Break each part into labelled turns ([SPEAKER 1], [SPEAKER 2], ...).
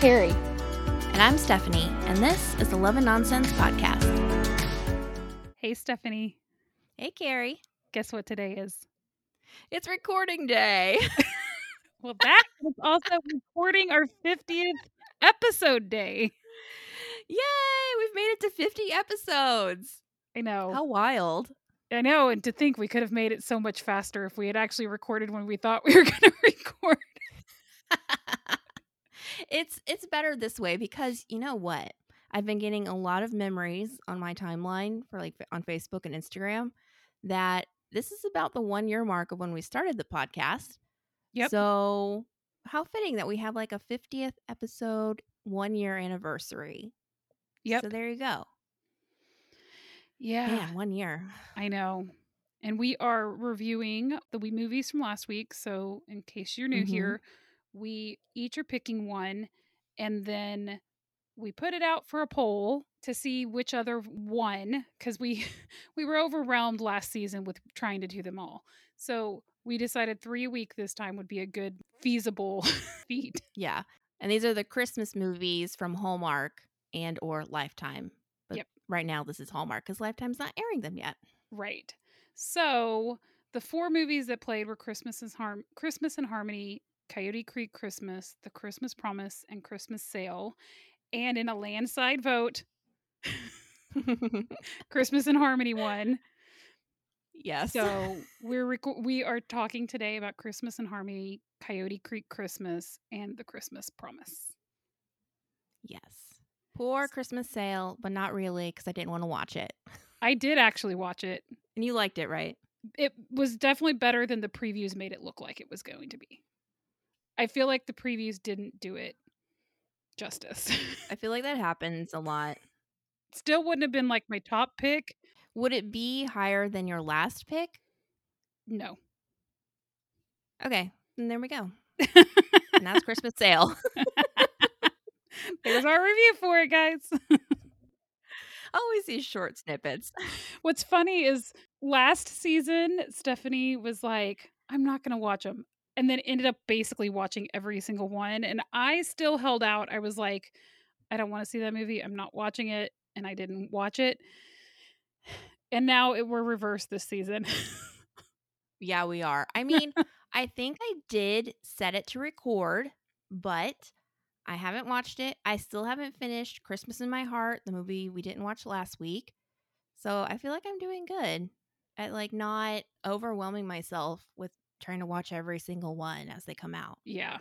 [SPEAKER 1] Carrie.
[SPEAKER 2] And I'm Stephanie, and this is the Love and Nonsense Podcast.
[SPEAKER 3] Hey, Stephanie.
[SPEAKER 2] Hey, Carrie.
[SPEAKER 3] Guess what today is?
[SPEAKER 2] It's recording day.
[SPEAKER 3] well, that is also recording our 50th episode day.
[SPEAKER 2] Yay! We've made it to 50 episodes.
[SPEAKER 3] I know.
[SPEAKER 2] How wild.
[SPEAKER 3] I know. And to think we could have made it so much faster if we had actually recorded when we thought we were going to record.
[SPEAKER 2] it's it's better this way because you know what? I've been getting a lot of memories on my timeline for like on Facebook and Instagram that this is about the 1 year mark of when we started the podcast.
[SPEAKER 3] Yep.
[SPEAKER 2] So, how fitting that we have like a 50th episode 1 year anniversary.
[SPEAKER 3] Yep.
[SPEAKER 2] So there you go.
[SPEAKER 3] Yeah.
[SPEAKER 2] Man, 1 year.
[SPEAKER 3] I know. And we are reviewing the wee movies from last week. So, in case you're new
[SPEAKER 2] Mhm.
[SPEAKER 3] here, we each are picking one and then we put it out for a poll to see which other one because we we were overwhelmed last season with trying to do them all. So, we decided 3 a week this time would be a good feasible feat.
[SPEAKER 2] Yeah. And these are the Christmas movies from Hallmark and or Lifetime. But
[SPEAKER 3] Yep.
[SPEAKER 2] right now this is Hallmark cuz Lifetime's not airing them yet.
[SPEAKER 3] Right. So the four movies that played were Christmas is Harm Christmas in Harmony, Coyote Creek Christmas, The Christmas Promise, and Christmas Sale. And in a landslide vote, Christmas in Harmony won.
[SPEAKER 2] yes.
[SPEAKER 3] So we're reco- we are talking today about Christmas in Harmony, Coyote Creek Christmas, and The Christmas Promise.
[SPEAKER 2] yes. Poor Christmas sail, but not really cuz I didn't want to watch it.
[SPEAKER 3] I did actually watch it.
[SPEAKER 2] And you liked it, right?
[SPEAKER 3] It was definitely better than the previews made it look like it was going to be. I feel like the previews didn't do it justice.
[SPEAKER 2] I feel like that happens a lot.
[SPEAKER 3] Still wouldn't have been like my top pick.
[SPEAKER 2] Would it be higher than your last pick?
[SPEAKER 3] No.
[SPEAKER 2] Okay. and there we go. And that's Christmas sail.
[SPEAKER 3] There's our review for it, guys.
[SPEAKER 2] Always these short snippets.
[SPEAKER 3] What's funny is last season, Stephanie was like, I'm not going to watch them. And then ended up basically watching every single one. And I still held out. I was like, I don't want to see that movie. I'm not watching it. And I didn't watch it. And now it, we're reversed this season.
[SPEAKER 2] Yeah, we are. I mean, I think I did set it to record, but I haven't watched it. I still haven't finished Christmas in My Heart, the movie we didn't watch last week. So I feel like I'm doing good at like not overwhelming myself with trying to watch every single one as they come out.
[SPEAKER 3] Yeah.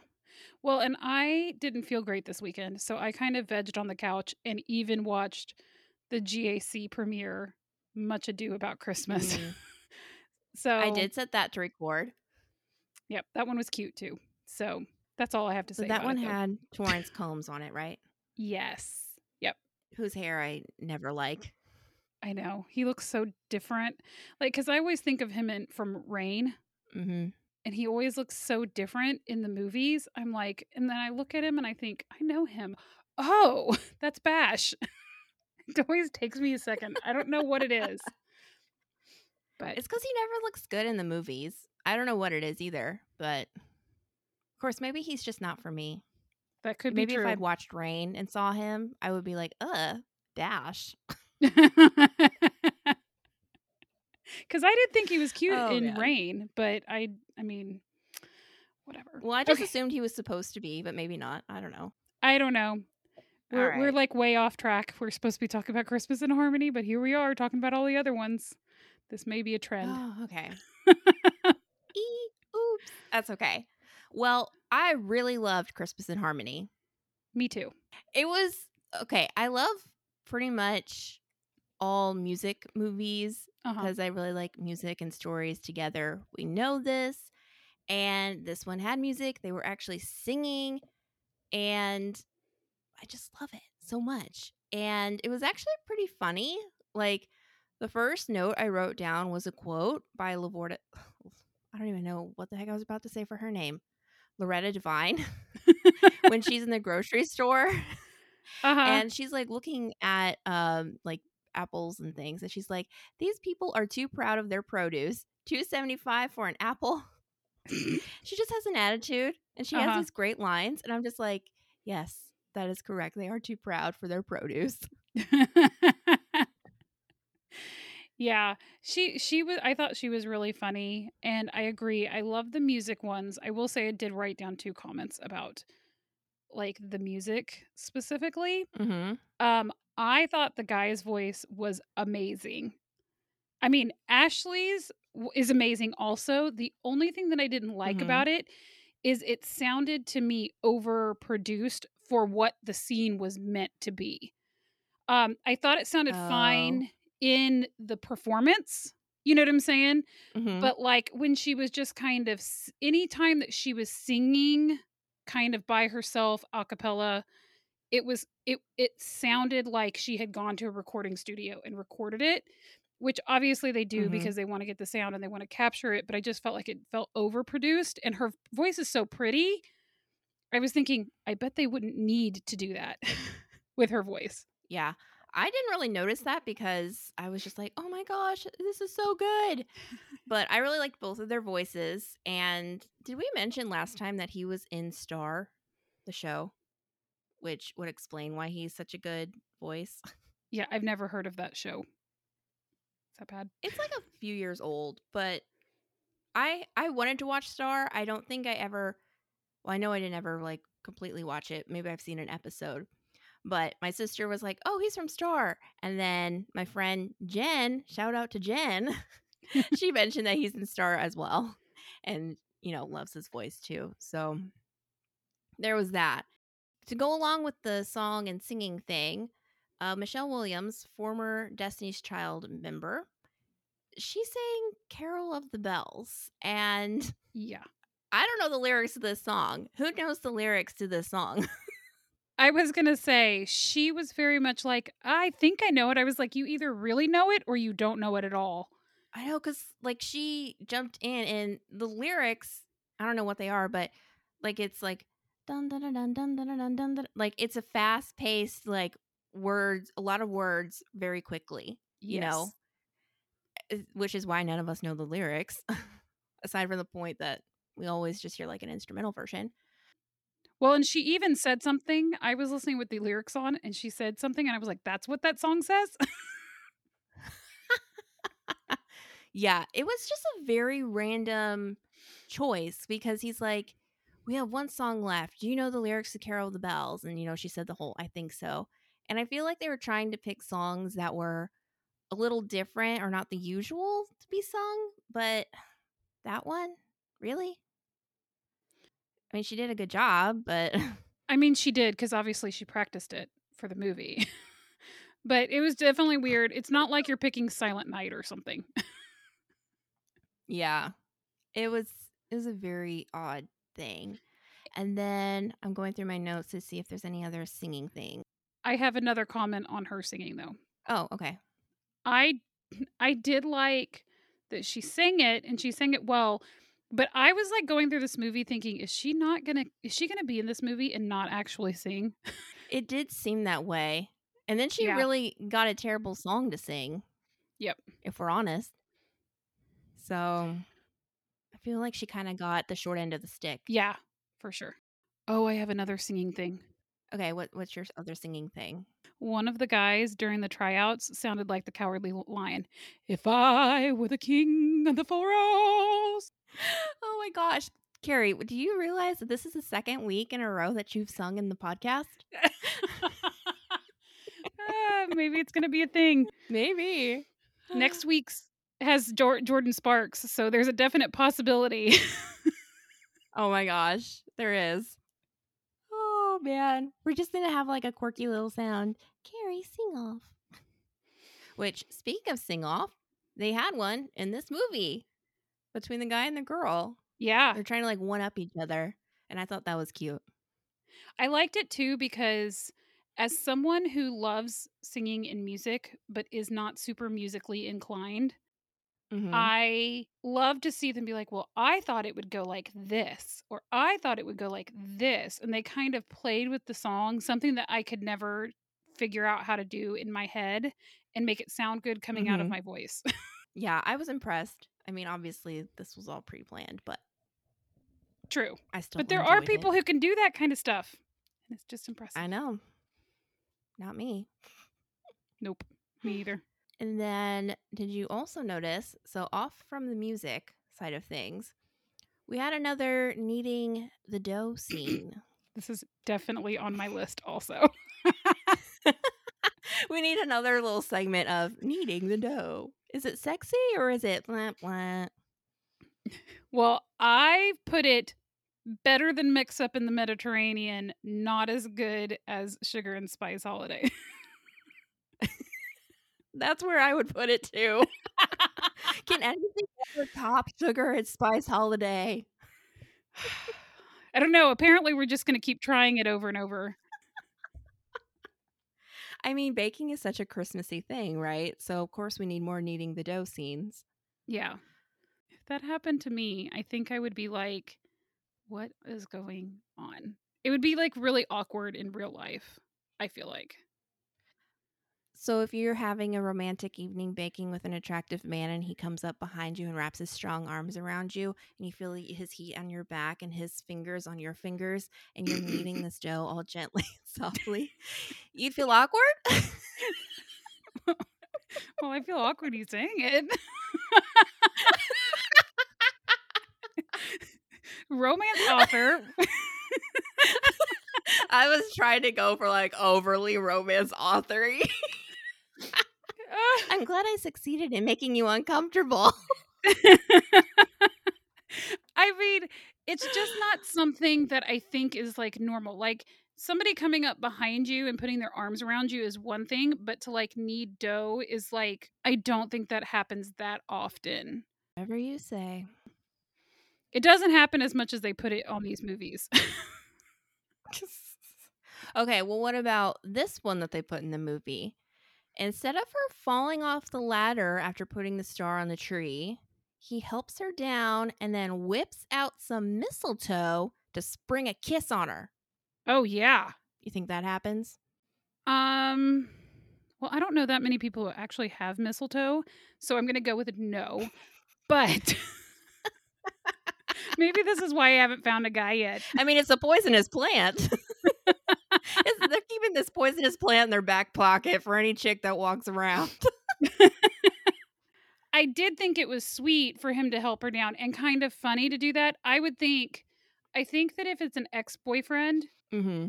[SPEAKER 3] Well, and I didn't feel great this weekend, so I kind of vegged on the couch and even watched the GAC premiere, Much Ado About Christmas.
[SPEAKER 2] Mhm.
[SPEAKER 3] so
[SPEAKER 2] I did set that to record.
[SPEAKER 3] Yep, that one was cute too. So that's all I have to
[SPEAKER 2] So
[SPEAKER 3] say.
[SPEAKER 2] that
[SPEAKER 3] about
[SPEAKER 2] one
[SPEAKER 3] it,
[SPEAKER 2] had Torrance Coombs on it, right?
[SPEAKER 3] yes. Yep,
[SPEAKER 2] Whose hair I never like.
[SPEAKER 3] I know he looks so different. Like, because I always think of him in from Reign,
[SPEAKER 2] Mm-hmm.
[SPEAKER 3] and he always looks so different in the movies. I'm like, and then I look at him and I think, I know him. Oh, that's Bash. it always takes me a second. I don't know what it is. But
[SPEAKER 2] It's because he never looks good in the movies. I don't know what it is either, but of course, maybe he's just not for me.
[SPEAKER 3] that could
[SPEAKER 2] maybe
[SPEAKER 3] be
[SPEAKER 2] if. I'd watched Reign and saw him, I would be like, uh, Dash.
[SPEAKER 3] Because I did think he was cute
[SPEAKER 2] Oh,
[SPEAKER 3] in. Reign, but I, I mean, whatever.
[SPEAKER 2] Well, I just
[SPEAKER 3] Okay.
[SPEAKER 2] assumed he was supposed to be, but maybe not. I don't know.
[SPEAKER 3] I don't know. We're, we're like way off track. We're supposed to be talking about Christmas in Harmony, but here we are talking about all the other ones. This may be a trend.
[SPEAKER 2] Oh, okay. Eee, oops. That's okay. Well, I really loved Christmas in Harmony.
[SPEAKER 3] Me too.
[SPEAKER 2] It was okay. I love pretty much all music movies
[SPEAKER 3] Uh-huh.
[SPEAKER 2] because I really like music and stories together. We know this. And this one had music. They were actually singing. And I just love it so much. And it was actually pretty funny. Like the first note I wrote down was a quote by Lavorta. I don't even know what the heck I was about to say for her name. Loretta Devine when she's in the grocery store
[SPEAKER 3] Uh-huh.
[SPEAKER 2] and she's like looking at um like apples and things and she's like these people are too proud of their produce 275 for an apple she just has an attitude and she
[SPEAKER 3] Uh-huh.
[SPEAKER 2] has these great lines and i'm just like yes That is correct. They are too proud for their produce.
[SPEAKER 3] yeah, she she was I thought she was really funny and I agree. I love the music ones. I will say I did write down two comments about like the music specifically.
[SPEAKER 2] Mm-hmm.
[SPEAKER 3] Um I thought the guy's voice was amazing. I mean, Ashley's is amazing also. The only thing that I didn't like
[SPEAKER 2] Mhm.
[SPEAKER 3] about it is it sounded to me overproduced for what the scene was meant to be. Um, I thought it sounded
[SPEAKER 2] Oh.
[SPEAKER 3] fine in the performance. You know what I'm saying?
[SPEAKER 2] Mhm.
[SPEAKER 3] But like when she was just kind of s- anytime that she was singing kind of by herself a cappella, it was it it sounded like she had gone to a recording studio and recorded it, which obviously they do
[SPEAKER 2] Mhm.
[SPEAKER 3] because they want to get the sound and they want to capture it, but I just felt like it felt overproduced and her voice is so pretty. I was thinking, I bet they wouldn't need to do that with her voice.
[SPEAKER 2] Yeah. I didn't really notice that because I was just like, "Oh my gosh, this is so good." But I really liked both of their voices. And did we mention last time that he was in Star, the show, which would explain why he's such a good voice?
[SPEAKER 3] Yeah, I've never heard of that show. Is that bad?
[SPEAKER 2] It's like a few years old, but I I wanted to watch Star. I don't think I ever well, I know I didn't ever like completely watch it. Maybe I've seen an episode. But my sister was like, "Oh, he's from Star." And then my friend Jen, shout out to Jen, she mentioned that he's in Star as well and, you know, loves his voice too. So there was that. To go along with the song and singing thing, uh, Michelle Williams, former Destiny's Child member, she sang Carol of the Bells. And
[SPEAKER 3] Yeah.
[SPEAKER 2] I don't know the lyrics to this song. Who knows the lyrics to this song?
[SPEAKER 3] I was going to say, she was very much like, I think I know it. I was like, you either really know it or you don't know it at all.
[SPEAKER 2] I know because like she jumped in and the lyrics, I don't know what they are, but like it's like dun dun dun dun dun dun dun Like it's a fast paced, like words, a lot of words very quickly. You yes. know, which is why none of us know the lyrics, aside from the point that we always just hear like an instrumental version.
[SPEAKER 3] Well, and she even said something. I was listening with the lyrics on, and she said something, and I was like, that's what that song says.
[SPEAKER 2] yeah, it was just a very random choice because he's like, we have one song left. Do you know the lyrics to Carol of the Bells? And, you know, she said the whole, I think so. And I feel like they were trying to pick songs that were a little different or not the usual to be sung, but that one, really? I mean, she did a good job, but
[SPEAKER 3] I mean, she did, because obviously she practiced it for the movie. but it was definitely weird. It's not like you're picking Silent Night or something.
[SPEAKER 2] yeah, it was it was a very odd thing. And then I'm going through my notes to see if there's any other singing thing.
[SPEAKER 3] I have another comment on her singing, though.
[SPEAKER 2] Oh, okay.
[SPEAKER 3] I I did like that she sang it and she sang it well, but I was like going through this movie thinking, is she not gonna is she gonna be in this movie and not actually sing?
[SPEAKER 2] It did seem that way. And then she
[SPEAKER 3] Yeah.
[SPEAKER 2] really got a terrible song to sing.
[SPEAKER 3] Yep.
[SPEAKER 2] If we're honest. So I feel like she kind of got the short end of the stick.
[SPEAKER 3] Yeah, for sure. Oh, I have another singing thing.
[SPEAKER 2] Okay, what what's your other singing thing?
[SPEAKER 3] One of the guys during the tryouts sounded like the cowardly lion. If I were the king of the forest.
[SPEAKER 2] Oh my gosh. Carrie, do you realize that this is the second week in a row that you've sung in the podcast?
[SPEAKER 3] Ah, maybe it's gonna be a thing.
[SPEAKER 2] Maybe.
[SPEAKER 3] Next week's has Jor- Jordin Sparks, so there's a definite possibility.
[SPEAKER 2] Oh my gosh, there is. Oh man, we're just gonna have like a quirky little sound. Carrie, sing off. Which, speaking of sing off, they had one in this movie between the guy and the girl.
[SPEAKER 3] yeah,
[SPEAKER 2] They're trying to like one up each other, and I thought that was cute.
[SPEAKER 3] I liked it too because as someone who loves singing and music but is not super musically inclined,
[SPEAKER 2] Mhm.
[SPEAKER 3] I love to see them be like, well, I thought it would go like this, or I thought it would go like this. And they kind of played with the song, something that I could never figure out how to do in my head and make it sound good coming out of
[SPEAKER 2] Mhm.
[SPEAKER 3] my voice.
[SPEAKER 2] yeah, I was impressed. I mean, obviously this was all pre-planned, but
[SPEAKER 3] True.
[SPEAKER 2] I still.
[SPEAKER 3] But there are
[SPEAKER 2] enjoyed it.
[SPEAKER 3] people who can do that kind of stuff. And it's just impressive.
[SPEAKER 2] I know. Not me.
[SPEAKER 3] Nope. Me either.
[SPEAKER 2] And then, did you also notice? So, off from the music side of things, we had another kneading the dough scene.
[SPEAKER 3] This is definitely on my list also.
[SPEAKER 2] we need another little segment of kneading the dough. Is it sexy or is it blah blah?
[SPEAKER 3] Well, I put it better than mix up in the Mediterranean, not as good as sugar and spice holiday.
[SPEAKER 2] That's where I would put it too. Can anything ever top sugar and spice holiday?
[SPEAKER 3] I don't know. Apparently, we're just going to keep trying it over and over.
[SPEAKER 2] I mean, baking is such a Christmassy thing, right? So, of course, we need more kneading the dough scenes.
[SPEAKER 3] Yeah. If that happened to me, I think I would be like, what is going on? It would be like really awkward in real life, I feel like.
[SPEAKER 2] So, if you're having a romantic evening baking with an attractive man and he comes up behind you and wraps his strong arms around you, and you feel his heat on your back and his fingers on your fingers, and you're kneading this dough all gently and softly, you'd feel awkward?
[SPEAKER 3] well, I feel awkward you saying it. Romance author.
[SPEAKER 2] I was trying to go for like overly romance authory. I'm glad I succeeded in making you uncomfortable.
[SPEAKER 3] I mean, it's just not something that I think is like normal. Like somebody coming up behind you and putting their arms around you is one thing, but to like knead dough is like, I don't think that happens that often.
[SPEAKER 2] Whatever you say.
[SPEAKER 3] It doesn't happen as much as they put it on these movies.
[SPEAKER 2] okay, well, what about this one that they put in the movie? Instead of her falling off the ladder after putting the star on the tree, he helps her down and then whips out some mistletoe to spring a kiss on her.
[SPEAKER 3] Oh yeah.
[SPEAKER 2] You think that happens?
[SPEAKER 3] Um well, I don't know that many people who actually have mistletoe, so I'm going to go with a no. But maybe this is why I haven't found a guy yet.
[SPEAKER 2] I mean, it's a poisonous plant. they're keeping this poisonous plant in their back pocket for any chick that walks around.
[SPEAKER 3] I did think it was sweet for him to help her down and kind of funny to do that. I would think, I think that if it's an ex boyfriend
[SPEAKER 2] mm-hmm.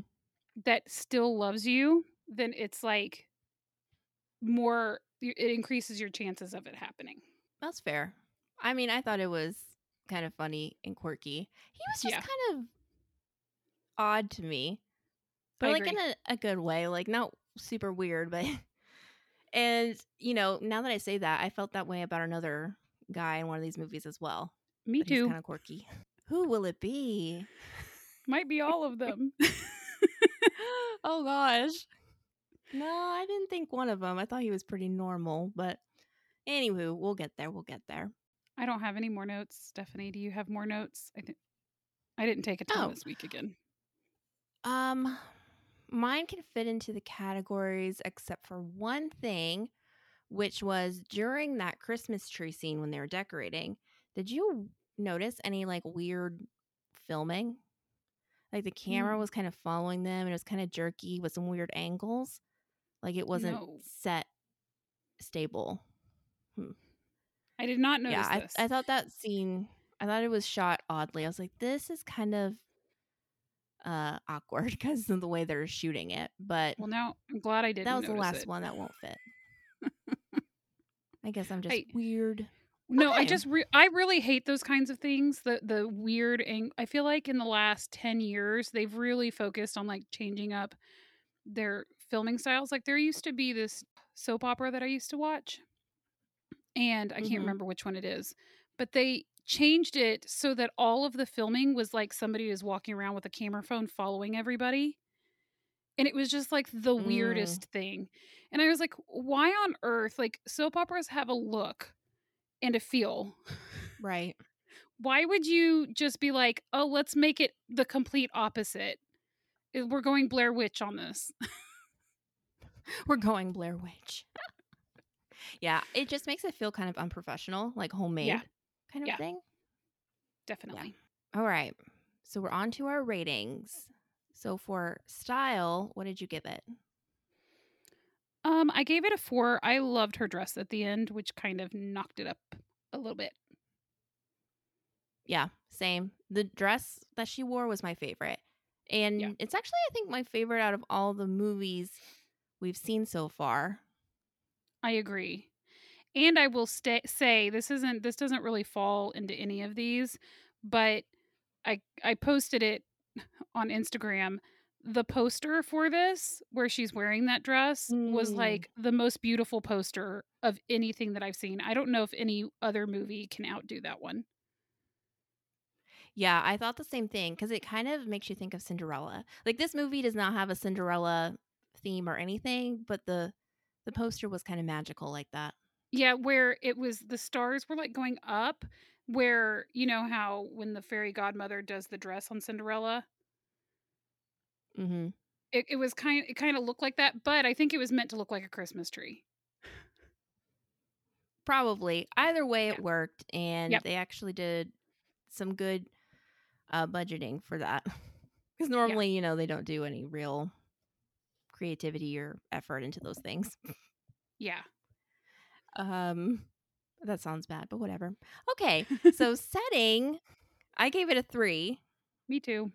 [SPEAKER 3] that still loves you, then it's like more, it increases your chances of it happening.
[SPEAKER 2] That's fair. I mean, I thought it was kind of funny and quirky. He was just yeah. kind of odd to me but I like agree. in a, a good way, like not super weird, but and you know, now that I say that, I felt that way about another guy in one of these movies as well.
[SPEAKER 3] Me too.
[SPEAKER 2] Kind of quirky. Who will it be?
[SPEAKER 3] Might be all of them.
[SPEAKER 2] oh gosh. No, I didn't think one of them. I thought he was pretty normal, but anywho, we'll get there. We'll get there.
[SPEAKER 3] I don't have any more notes. Stephanie, do you have more notes? I think I didn't take a ton oh. this week again.
[SPEAKER 2] Um, mine can fit into the categories except for one thing, which was during that Christmas tree scene when they were decorating. Did you notice any like weird filming? Like the camera mm. was kind of following them and it was kind of jerky with some weird angles. Like it wasn't no. set stable.
[SPEAKER 3] Hmm. I did not notice yeah,
[SPEAKER 2] I, I thought that scene, I thought it was shot oddly. I was like, this is kind of uh awkward because of the way they're shooting it. But
[SPEAKER 3] well, now I'm glad I did.
[SPEAKER 2] That was the last
[SPEAKER 3] it.
[SPEAKER 2] one that won't fit. I guess I'm just I, weird.
[SPEAKER 3] No, okay. I just re- I really hate those kinds of things. The the weird and I feel like in the last 10 years they've really focused on like changing up their filming styles. Like there used to be this soap opera that I used to watch and I can't mm-hmm. remember which one it is, but they changed it so that all of the filming was like somebody was walking around with a camera phone following everybody. And it was just like the mm. weirdest thing. And I was like, why on earth? Like, soap operas have a look and a feel.
[SPEAKER 2] Right.
[SPEAKER 3] Why would you just be like, oh, let's make it the complete opposite? We're going Blair Witch on this.
[SPEAKER 2] We're going Blair Witch. yeah, it just makes it feel kind of unprofessional, like homemade. Yeah kind of yeah. thing.
[SPEAKER 3] Definitely.
[SPEAKER 2] Yeah. All right. So we're on to our ratings. So for style, what did you give it?
[SPEAKER 3] Um, I gave it a four. I loved her dress at the end, which kind of knocked it up a little bit.
[SPEAKER 2] Yeah, same. The dress that she wore was my favorite. And
[SPEAKER 3] Yeah.
[SPEAKER 2] it's actually, I think, my favorite out of all the movies we've seen so far.
[SPEAKER 3] I agree. And I will say this isn't this doesn't really fall into any of these, but I I posted it on Instagram. The poster for this where she's wearing that dress was
[SPEAKER 2] Mm.
[SPEAKER 3] like the most beautiful poster of anything that I've seen. I don't know if any other movie can outdo that one.
[SPEAKER 2] Yeah, I thought the same thing because it kind of makes you think of Cinderella. Like this movie does not have a Cinderella theme or anything, but the the poster was kind of magical like that.
[SPEAKER 3] Yeah, where it was the stars were like going up, where you know how when the fairy godmother does the dress on Cinderella,
[SPEAKER 2] hmm
[SPEAKER 3] it, it was kind it kind of looked like that, but I think it was meant to look like a Christmas tree.
[SPEAKER 2] Probably. Either way, it worked, and
[SPEAKER 3] Yep.
[SPEAKER 2] they actually did some good uh, budgeting for that. Because normally, you know, they don't do any real creativity or effort into those things.
[SPEAKER 3] Yeah.
[SPEAKER 2] Um, that sounds bad, but whatever. Okay, so setting, I gave it a three.
[SPEAKER 3] Me too.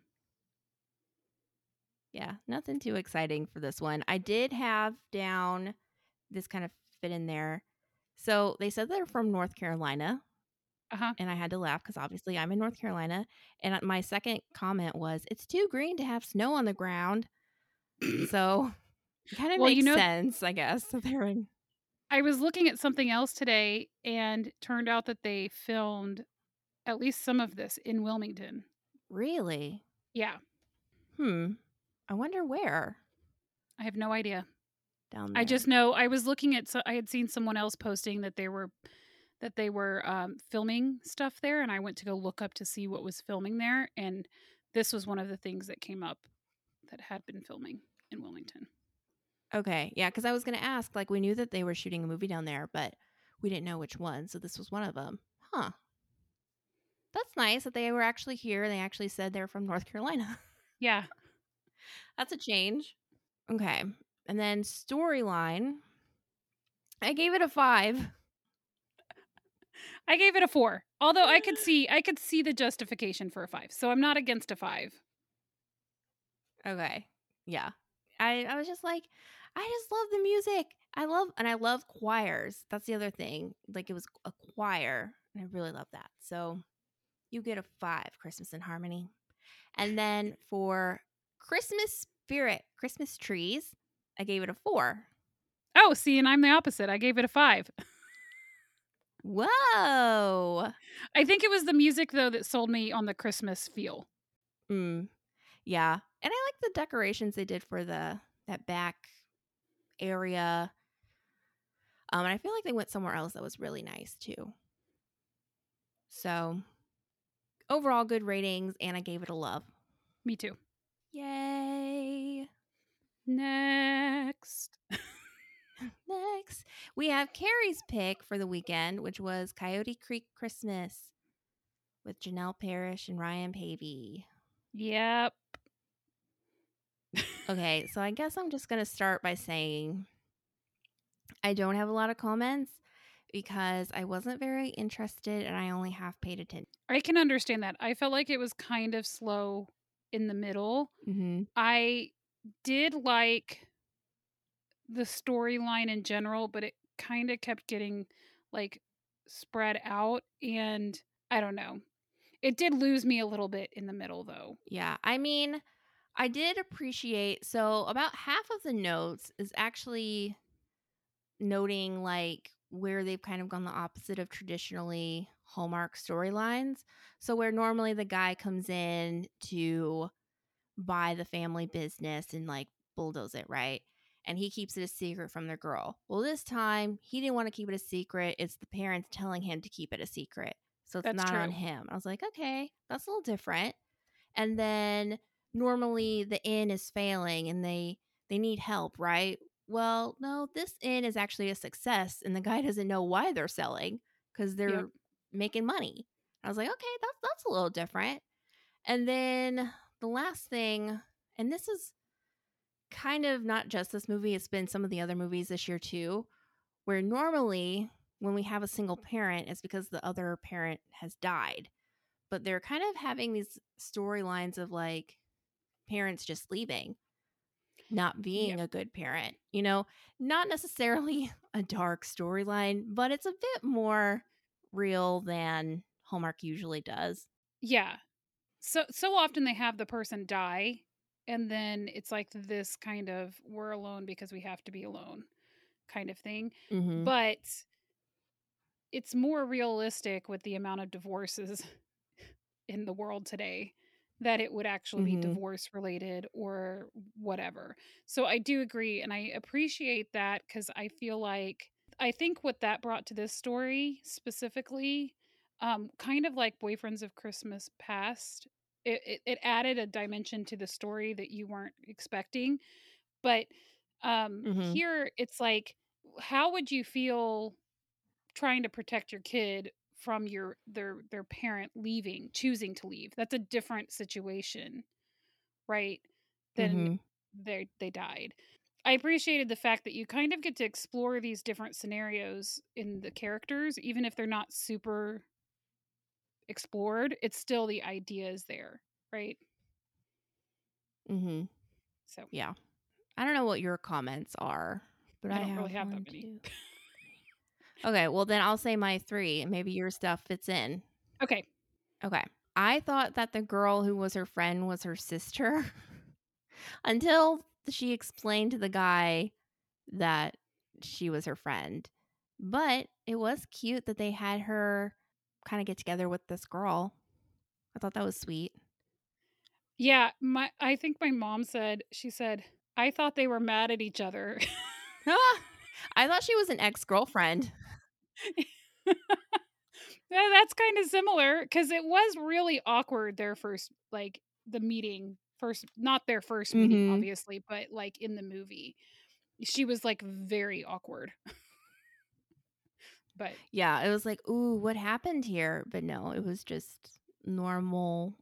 [SPEAKER 2] Yeah, nothing too exciting for this one. I did have down this kind of fit in there. So they said they're from North Carolina,
[SPEAKER 3] Uh-huh.
[SPEAKER 2] and I had to laugh because obviously I'm in North Carolina. And my second comment was, "It's too green to have snow on the ground." so it kind of
[SPEAKER 3] Well,
[SPEAKER 2] makes
[SPEAKER 3] you know-
[SPEAKER 2] sense, I guess. that they're in.
[SPEAKER 3] I was looking at something else today and turned out that they filmed at least some of this in Wilmington.
[SPEAKER 2] Really?
[SPEAKER 3] Yeah.
[SPEAKER 2] Hmm. I wonder where
[SPEAKER 3] I have no idea.
[SPEAKER 2] down there.
[SPEAKER 3] I just know I was looking at so I had seen someone else posting that they were that they were um, filming stuff there and I went to go look up to see what was filming there and this was one of the things that came up that had been filming in Wilmington.
[SPEAKER 2] Okay, yeah, because I was gonna ask. Like, we knew that they were shooting a movie down there, but we didn't know which one. So this was one of them. Huh. That's nice that they were actually here. They actually said they're from North Carolina.
[SPEAKER 3] Yeah.
[SPEAKER 2] That's a change. Okay, and then storyline. I gave it a five.
[SPEAKER 3] I gave it a 4. Although I could see I could see the justification for a 5. So I'm not against a 5.
[SPEAKER 2] Okay, yeah. I I was just like, I just love the music. I love and I love choirs. That's the other thing. Like it was a choir, and I really love that. So you get a five, Christmas in Harmony. And then for Christmas spirit, Christmas trees, I gave it a four.
[SPEAKER 3] Oh, see, and I'm the opposite. I gave it a 5.
[SPEAKER 2] Whoa.
[SPEAKER 3] I think it was the music though that sold me on the Christmas feel.
[SPEAKER 2] Mm, yeah. And I like the decorations they did for the that back area. Um, and I feel like they went somewhere else that was really nice too. So overall good ratings and I gave it a love.
[SPEAKER 3] Me too.
[SPEAKER 2] Yay.
[SPEAKER 3] Next.
[SPEAKER 2] Next, we have Carrie's pick for the weekend, which was Coyote Creek Christmas with Janelle Parrish and Ryan Paevey.
[SPEAKER 3] Yep.
[SPEAKER 2] Okay, so I guess I'm just going to start by saying I don't have a lot of comments because I wasn't very interested and I only half paid attention.
[SPEAKER 3] I can understand that. I felt like it was kind of slow in the middle.
[SPEAKER 2] Mm-hmm.
[SPEAKER 3] I did like the storyline in general, but it kind of kept getting like spread out and I don't know. It did lose me a little bit in the middle though.
[SPEAKER 2] Yeah, I mean, I did appreciate so about half of the notes is actually noting like where they've kind of gone the opposite of traditionally Hallmark storylines. So where normally the guy comes in to buy the family business and like bulldoze it, right? And he keeps it a secret from the girl. Well, this time he didn't want to keep it a secret. It's the parents telling him to keep it a secret. So it's
[SPEAKER 3] That's
[SPEAKER 2] not on him. I was like, okay, that's a little different. And then normally the inn is failing and they they need help, right? Well, no, this inn is actually a success and the guy doesn't know why they're selling cuz they're
[SPEAKER 3] Yep.
[SPEAKER 2] making money. I was like, okay, that's that's a little different. And then the last thing And this is kind of not just this movie, it's been some of the other movies this year too, where normally when we have a single parent, it's because the other parent has died. But they're kind of having these storylines of like parents just leaving, not being a good parent. You know, not necessarily a dark storyline, but it's a bit more real than Hallmark usually does.
[SPEAKER 3] Yeah. So so often they have the person die and then it's like this kind of we're alone because we have to be alone kind of thing.
[SPEAKER 2] Mm-hmm.
[SPEAKER 3] But it's more realistic with the amount of divorces in the world today that it would actually
[SPEAKER 2] Mhm.
[SPEAKER 3] be divorce related or whatever. So I do agree and I appreciate that cuz I feel like I think what that brought to this story specifically um kind of like Boyfriends of Christmas Past it, it, it added a dimension to the story that you weren't expecting but um
[SPEAKER 2] Mhm.
[SPEAKER 3] here it's like how would you feel trying to protect your kid from your their their parent leaving choosing to leave that's a different situation right than
[SPEAKER 2] Mhm.
[SPEAKER 3] they they died i appreciated the fact that you kind of get to explore these different scenarios in the characters even if they're not super explored it's still the idea is there right
[SPEAKER 2] Mhm.
[SPEAKER 3] so
[SPEAKER 2] Yeah. I don't know what your comments are, but
[SPEAKER 3] I
[SPEAKER 2] I,
[SPEAKER 3] don't really have that many.
[SPEAKER 2] Okay, well then I'll say my three, and maybe your stuff fits in.
[SPEAKER 3] okay
[SPEAKER 2] Okay. I thought that the girl who was her friend was her sister until she explained to the guy that she was her friend. But it was cute that they had her kind of get together with this girl. I thought that was sweet.
[SPEAKER 3] yeah my i think my mom said she said i thought they were mad at each other
[SPEAKER 2] I thought she was an ex girlfriend.
[SPEAKER 3] That's kind of similar because it was really awkward their first like the meeting first not their 1st meeting
[SPEAKER 2] Mhm.
[SPEAKER 3] obviously but like in the movie she was like very awkward but
[SPEAKER 2] Yeah, it was like, ooh, what happened here? But no, it was just normal,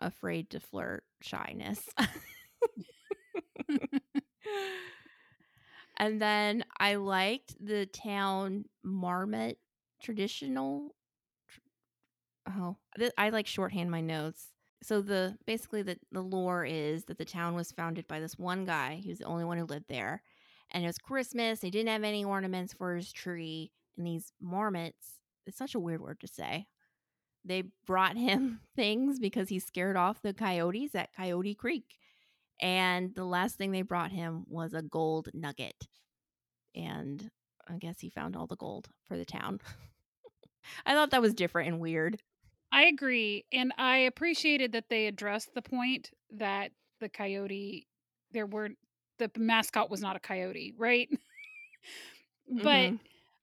[SPEAKER 2] afraid to flirt shyness. and then I liked the town marmot traditional. Oh, I like shorthand my notes. So the basically the the lore is that the town was founded by this one guy. He was the only one who lived there, and it was Christmas. He didn't have any ornaments for his tree, and these marmots. It's such a weird word to say. They brought him things because he scared off the coyotes at Coyote Creek. And the last thing they brought him was a gold nugget. And I guess he found all the gold for the town. I thought that was different and weird.
[SPEAKER 3] i agree and i appreciated that they addressed the point that the coyote there were the mascot was not a coyote right but
[SPEAKER 2] Mhm.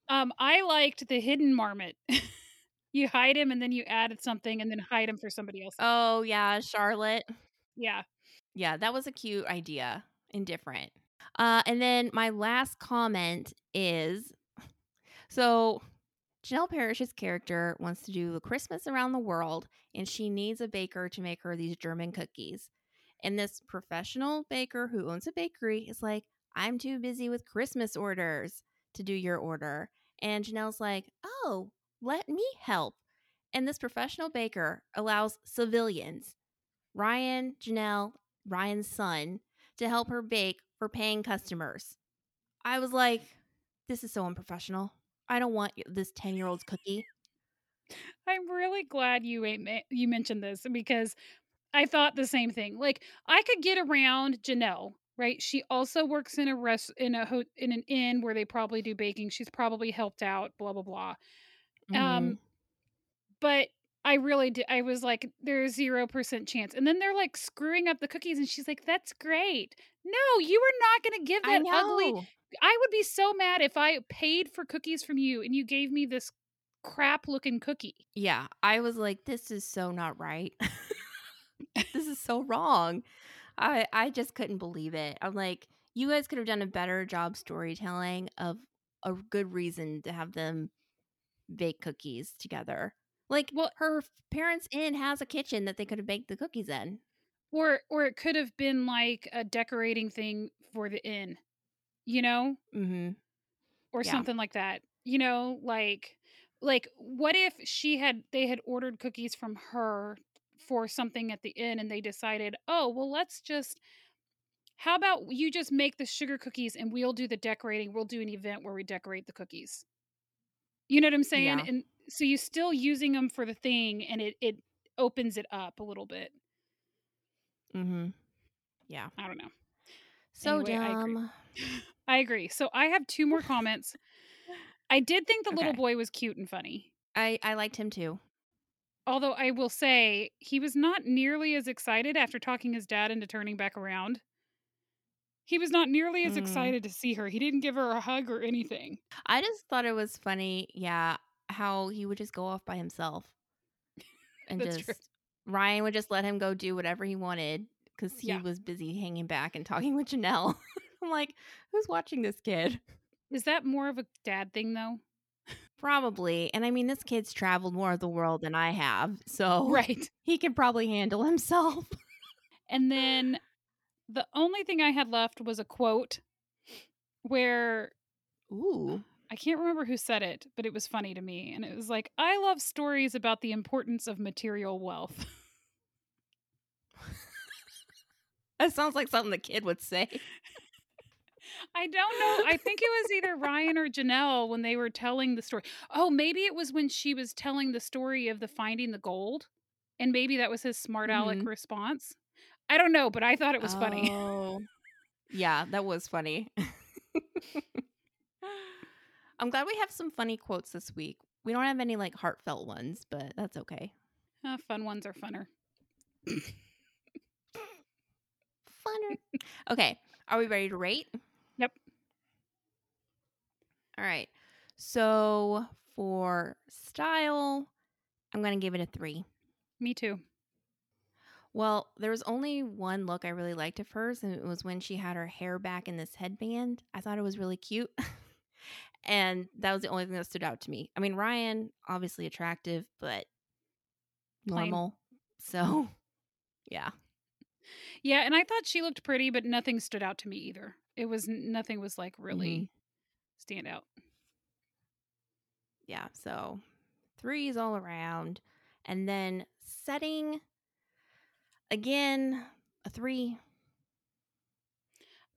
[SPEAKER 3] um i liked the hidden marmot you hide him and then you added something and then hide him for somebody else
[SPEAKER 2] Oh, yeah, Charlotte.
[SPEAKER 3] yeah
[SPEAKER 2] Yeah, that was a cute idea and different. Uh, and then my last comment is so Janelle Parrish's character wants to do the Christmas around the world, and she needs a baker to make her these German cookies. And this professional baker who owns a bakery is like, I'm too busy with Christmas orders to do your order. And Janelle's like, Oh, let me help. And this professional baker allows civilians, Ryan, Janelle, Ryan's son, to help her bake for paying customers. I was like, This is so unprofessional. I don't want this 10 year old's cookie.
[SPEAKER 3] I'm really glad you ain't you mentioned this because I thought the same thing. Like I could get around Janelle, right? She also works in a rest in a ho- in an inn where they probably do baking. She's probably helped out, blah blah blah. Um,
[SPEAKER 2] Mhm.
[SPEAKER 3] but I really did. I was like, there's zero percent chance. And then they're like screwing up the cookies, and she's like, "That's great." No, you were not going to give
[SPEAKER 2] I
[SPEAKER 3] that ugly. I would be so mad if I paid for cookies from you and you gave me this crap looking cookie.
[SPEAKER 2] Yeah, I was like, this is so not right. this is so wrong. I I just couldn't believe it. I'm like, you guys could have done a better job storytelling of a good reason to have them bake cookies together. Like,
[SPEAKER 3] Well-
[SPEAKER 2] her parents' inn has a kitchen that they could have baked the cookies in.
[SPEAKER 3] Or or it could have been like a decorating thing for the inn, you know?
[SPEAKER 2] Mhm.
[SPEAKER 3] Or
[SPEAKER 2] Yeah.
[SPEAKER 3] something like that. You know, like like what if she had they had ordered cookies from her for something at the inn and they decided, "Oh, well let's just how about you just make the sugar cookies and we'll do the decorating. We'll do an event where we decorate the cookies." You know what I'm saying?
[SPEAKER 2] Yeah.
[SPEAKER 3] And so you're still using them for the thing and it it opens it up a little bit.
[SPEAKER 2] mm-hmm Yeah.
[SPEAKER 3] I don't know.
[SPEAKER 2] So
[SPEAKER 3] Anyway, I agree.
[SPEAKER 2] dumb.
[SPEAKER 3] I agree. So I have 2 more comments. I did think the little boy was cute and funny.
[SPEAKER 2] I I liked him too.
[SPEAKER 3] Although I will say he was not nearly as excited after talking his dad into turning back around. He was not nearly as
[SPEAKER 2] Mm.
[SPEAKER 3] excited to see her. He didn't give her a hug or anything.
[SPEAKER 2] I just thought it was funny, yeah, how he would just go off by himself. And just
[SPEAKER 3] true.
[SPEAKER 2] Ryan would just let him go do whatever he wanted because he
[SPEAKER 3] Yeah.
[SPEAKER 2] was busy hanging back and talking with Janelle. I'm like, who's watching this kid?
[SPEAKER 3] Is that more of a dad thing though?
[SPEAKER 2] Probably. And I mean, this kid's traveled more of the world than I have, so
[SPEAKER 3] Right.
[SPEAKER 2] he can probably handle himself.
[SPEAKER 3] And then the only thing I had left was a quote where
[SPEAKER 2] Ooh.
[SPEAKER 3] I can't remember who said it, but it was funny to me. And it was like, I love stories about the importance of material wealth.
[SPEAKER 2] That sounds like something the kid would say.
[SPEAKER 3] I don't know. I think it was either Ryan or Janelle when they were telling the story. Oh, maybe it was when she was telling the story of the finding the gold. And maybe that was his smart aleck
[SPEAKER 2] Mhm.
[SPEAKER 3] response. I don't know, but I thought it was funny.
[SPEAKER 2] Oh. yeah, that was funny. I'm glad we have some funny quotes this week. We don't have any like heartfelt ones, but that's okay.
[SPEAKER 3] Uh, fun ones are funner.
[SPEAKER 2] Funner. okay, are we ready to rate?
[SPEAKER 3] Yep.
[SPEAKER 2] All right. So for style, I'm going to give it a three.
[SPEAKER 3] Me too.
[SPEAKER 2] Well, there was only one look I really liked of hers, and it was when she had her hair back in this headband. I thought it was really cute. and that was the only thing that stood out to me. I mean, Ryan, obviously attractive, but
[SPEAKER 3] Plain.
[SPEAKER 2] normal. So, yeah.
[SPEAKER 3] Yeah, and I thought she looked pretty, but nothing stood out to me either. It was nothing was like really mm-hmm. stand out.
[SPEAKER 2] Yeah. So, threes all around. And then setting, again, a three.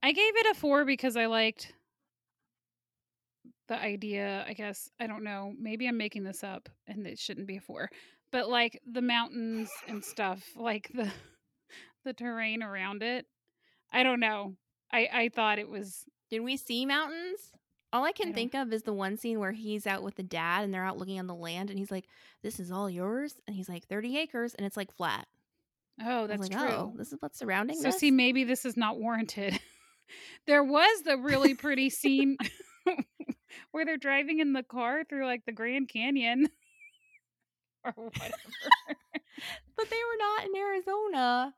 [SPEAKER 3] I gave it a four because I liked the idea. I guess I don't know. Maybe I'm making this up, and it shouldn't be a four. But like the mountains and stuff, like the the terrain around it. I don't know. I I thought it was
[SPEAKER 2] Did we see mountains? All I can
[SPEAKER 3] don't-
[SPEAKER 2] think of is the one scene where he's out with the dad and they're out looking on the land and he's like, This is all yours? And he's like, 30 acres and it's like flat.
[SPEAKER 3] oh, that's
[SPEAKER 2] like, oh,
[SPEAKER 3] true.
[SPEAKER 2] Oh, this is what's surrounding
[SPEAKER 3] So
[SPEAKER 2] this?
[SPEAKER 3] see, maybe this is not warranted. there was the really pretty scene where they're driving in the car through like the Grand Canyon or whatever.
[SPEAKER 2] but they were not in Arizona.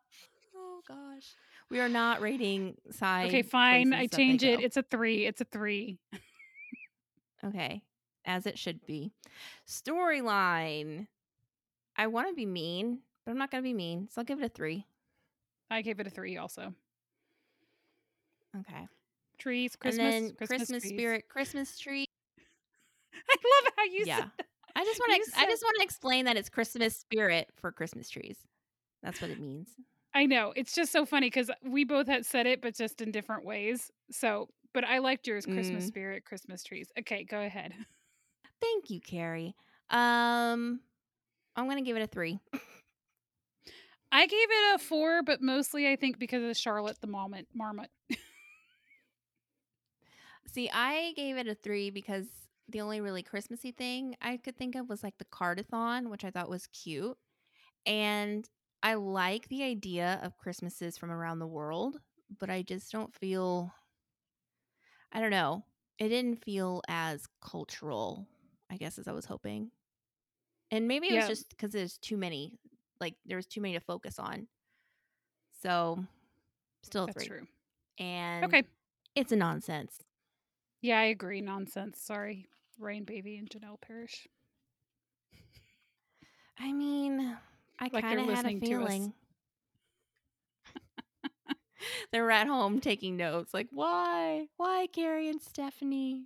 [SPEAKER 2] Oh gosh. We are not rating side.
[SPEAKER 3] okay, fine. I
[SPEAKER 2] places that they
[SPEAKER 3] change it.
[SPEAKER 2] go.
[SPEAKER 3] It's a three. It's a three.
[SPEAKER 2] Okay. As it should be. Storyline. I want to be mean, but I'm not going to be mean. So I'll give it a three.
[SPEAKER 3] I gave it a three also.
[SPEAKER 2] Okay.
[SPEAKER 3] Trees, Christmas,
[SPEAKER 2] and then
[SPEAKER 3] Christmas,
[SPEAKER 2] Christmas, spirit, Christmas tree.
[SPEAKER 3] I love how you
[SPEAKER 2] yeah.
[SPEAKER 3] said
[SPEAKER 2] I just want to. Ex- I just want to explain that it's Christmas spirit for Christmas trees. That's what it means.
[SPEAKER 3] I know. It's just so funny because we both had said it, but just in different ways. So, but I liked yours, Christmas
[SPEAKER 2] Mm.
[SPEAKER 3] spirit, Christmas trees. Okay, go ahead.
[SPEAKER 2] Thank you, Carrie. Um, I'm gonna give it a three.
[SPEAKER 3] I gave it a four, but mostly I think because of Charlotte the Marmot. Marmot.
[SPEAKER 2] See, I gave it a three because the only really Christmassy thing I could think of was like the cardathon, which I thought was cute. And I like the idea of Christmases from around the world, but I just don't feel, I don't know, it didn't feel as cultural, I guess, as I was hoping. And maybe it was just because there's too many, like, there was too many to focus on. So, still a
[SPEAKER 3] That's
[SPEAKER 2] three.
[SPEAKER 3] true.
[SPEAKER 2] And
[SPEAKER 3] Okay.
[SPEAKER 2] it's a nonsense.
[SPEAKER 3] Yeah, I agree. Nonsense. Sorry. Ryan Paevey and Janelle Parrish.
[SPEAKER 2] I mean, I
[SPEAKER 3] Like
[SPEAKER 2] kind of had a
[SPEAKER 3] listening to us.
[SPEAKER 2] feeling. They're at home taking notes. Like, why? Why, Carrie and Stephanie?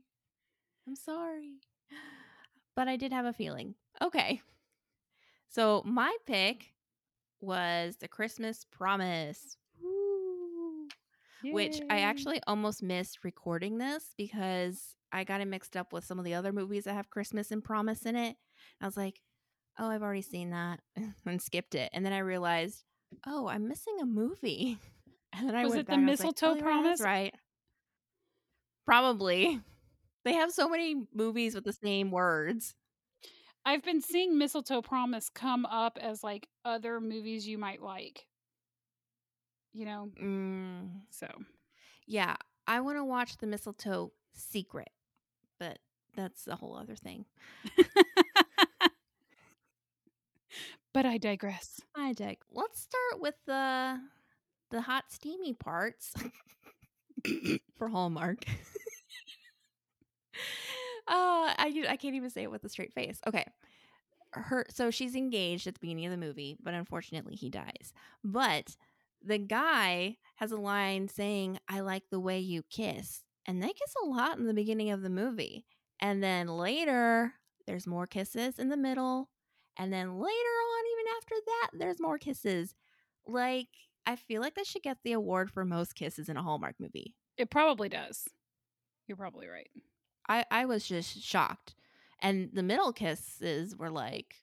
[SPEAKER 2] I'm sorry. But I did have a feeling. Okay. So my pick was the Christmas Promise. Which I actually almost missed recording this because I got it mixed up with some of the other movies that have Christmas and Promise in it. I was like, oh, I've already seen that and skipped it. And then I realized, oh, I'm missing a movie. And then I
[SPEAKER 3] Was it the
[SPEAKER 2] back, and I was like, oh, Mistletoe "Oh,
[SPEAKER 3] Promise?
[SPEAKER 2] Right. Probably. They have so many movies with the same words.
[SPEAKER 3] I've been seeing Mistletoe Promise come up as like other movies you might like. You know,
[SPEAKER 2] Mm,
[SPEAKER 3] so
[SPEAKER 2] yeah, I want to watch the Mistletoe Secret, but that's a whole other thing.
[SPEAKER 3] but I digress.
[SPEAKER 2] I dig. Let's start with the the hot steamy parts for Hallmark. uh, I I can't even say it with a straight face. Okay. Her so she's engaged at the beginning of the movie, but unfortunately he dies. But the guy has a line saying, "I like the way you kiss." And they kiss a lot in the beginning of the movie. And then later, there's more kisses in the middle. And then later on, even after that, there's more kisses. Like, I feel like that should get the award for most kisses in a Hallmark movie.
[SPEAKER 3] It probably does. You're probably right.
[SPEAKER 2] I, I was just shocked. And the middle kisses were like,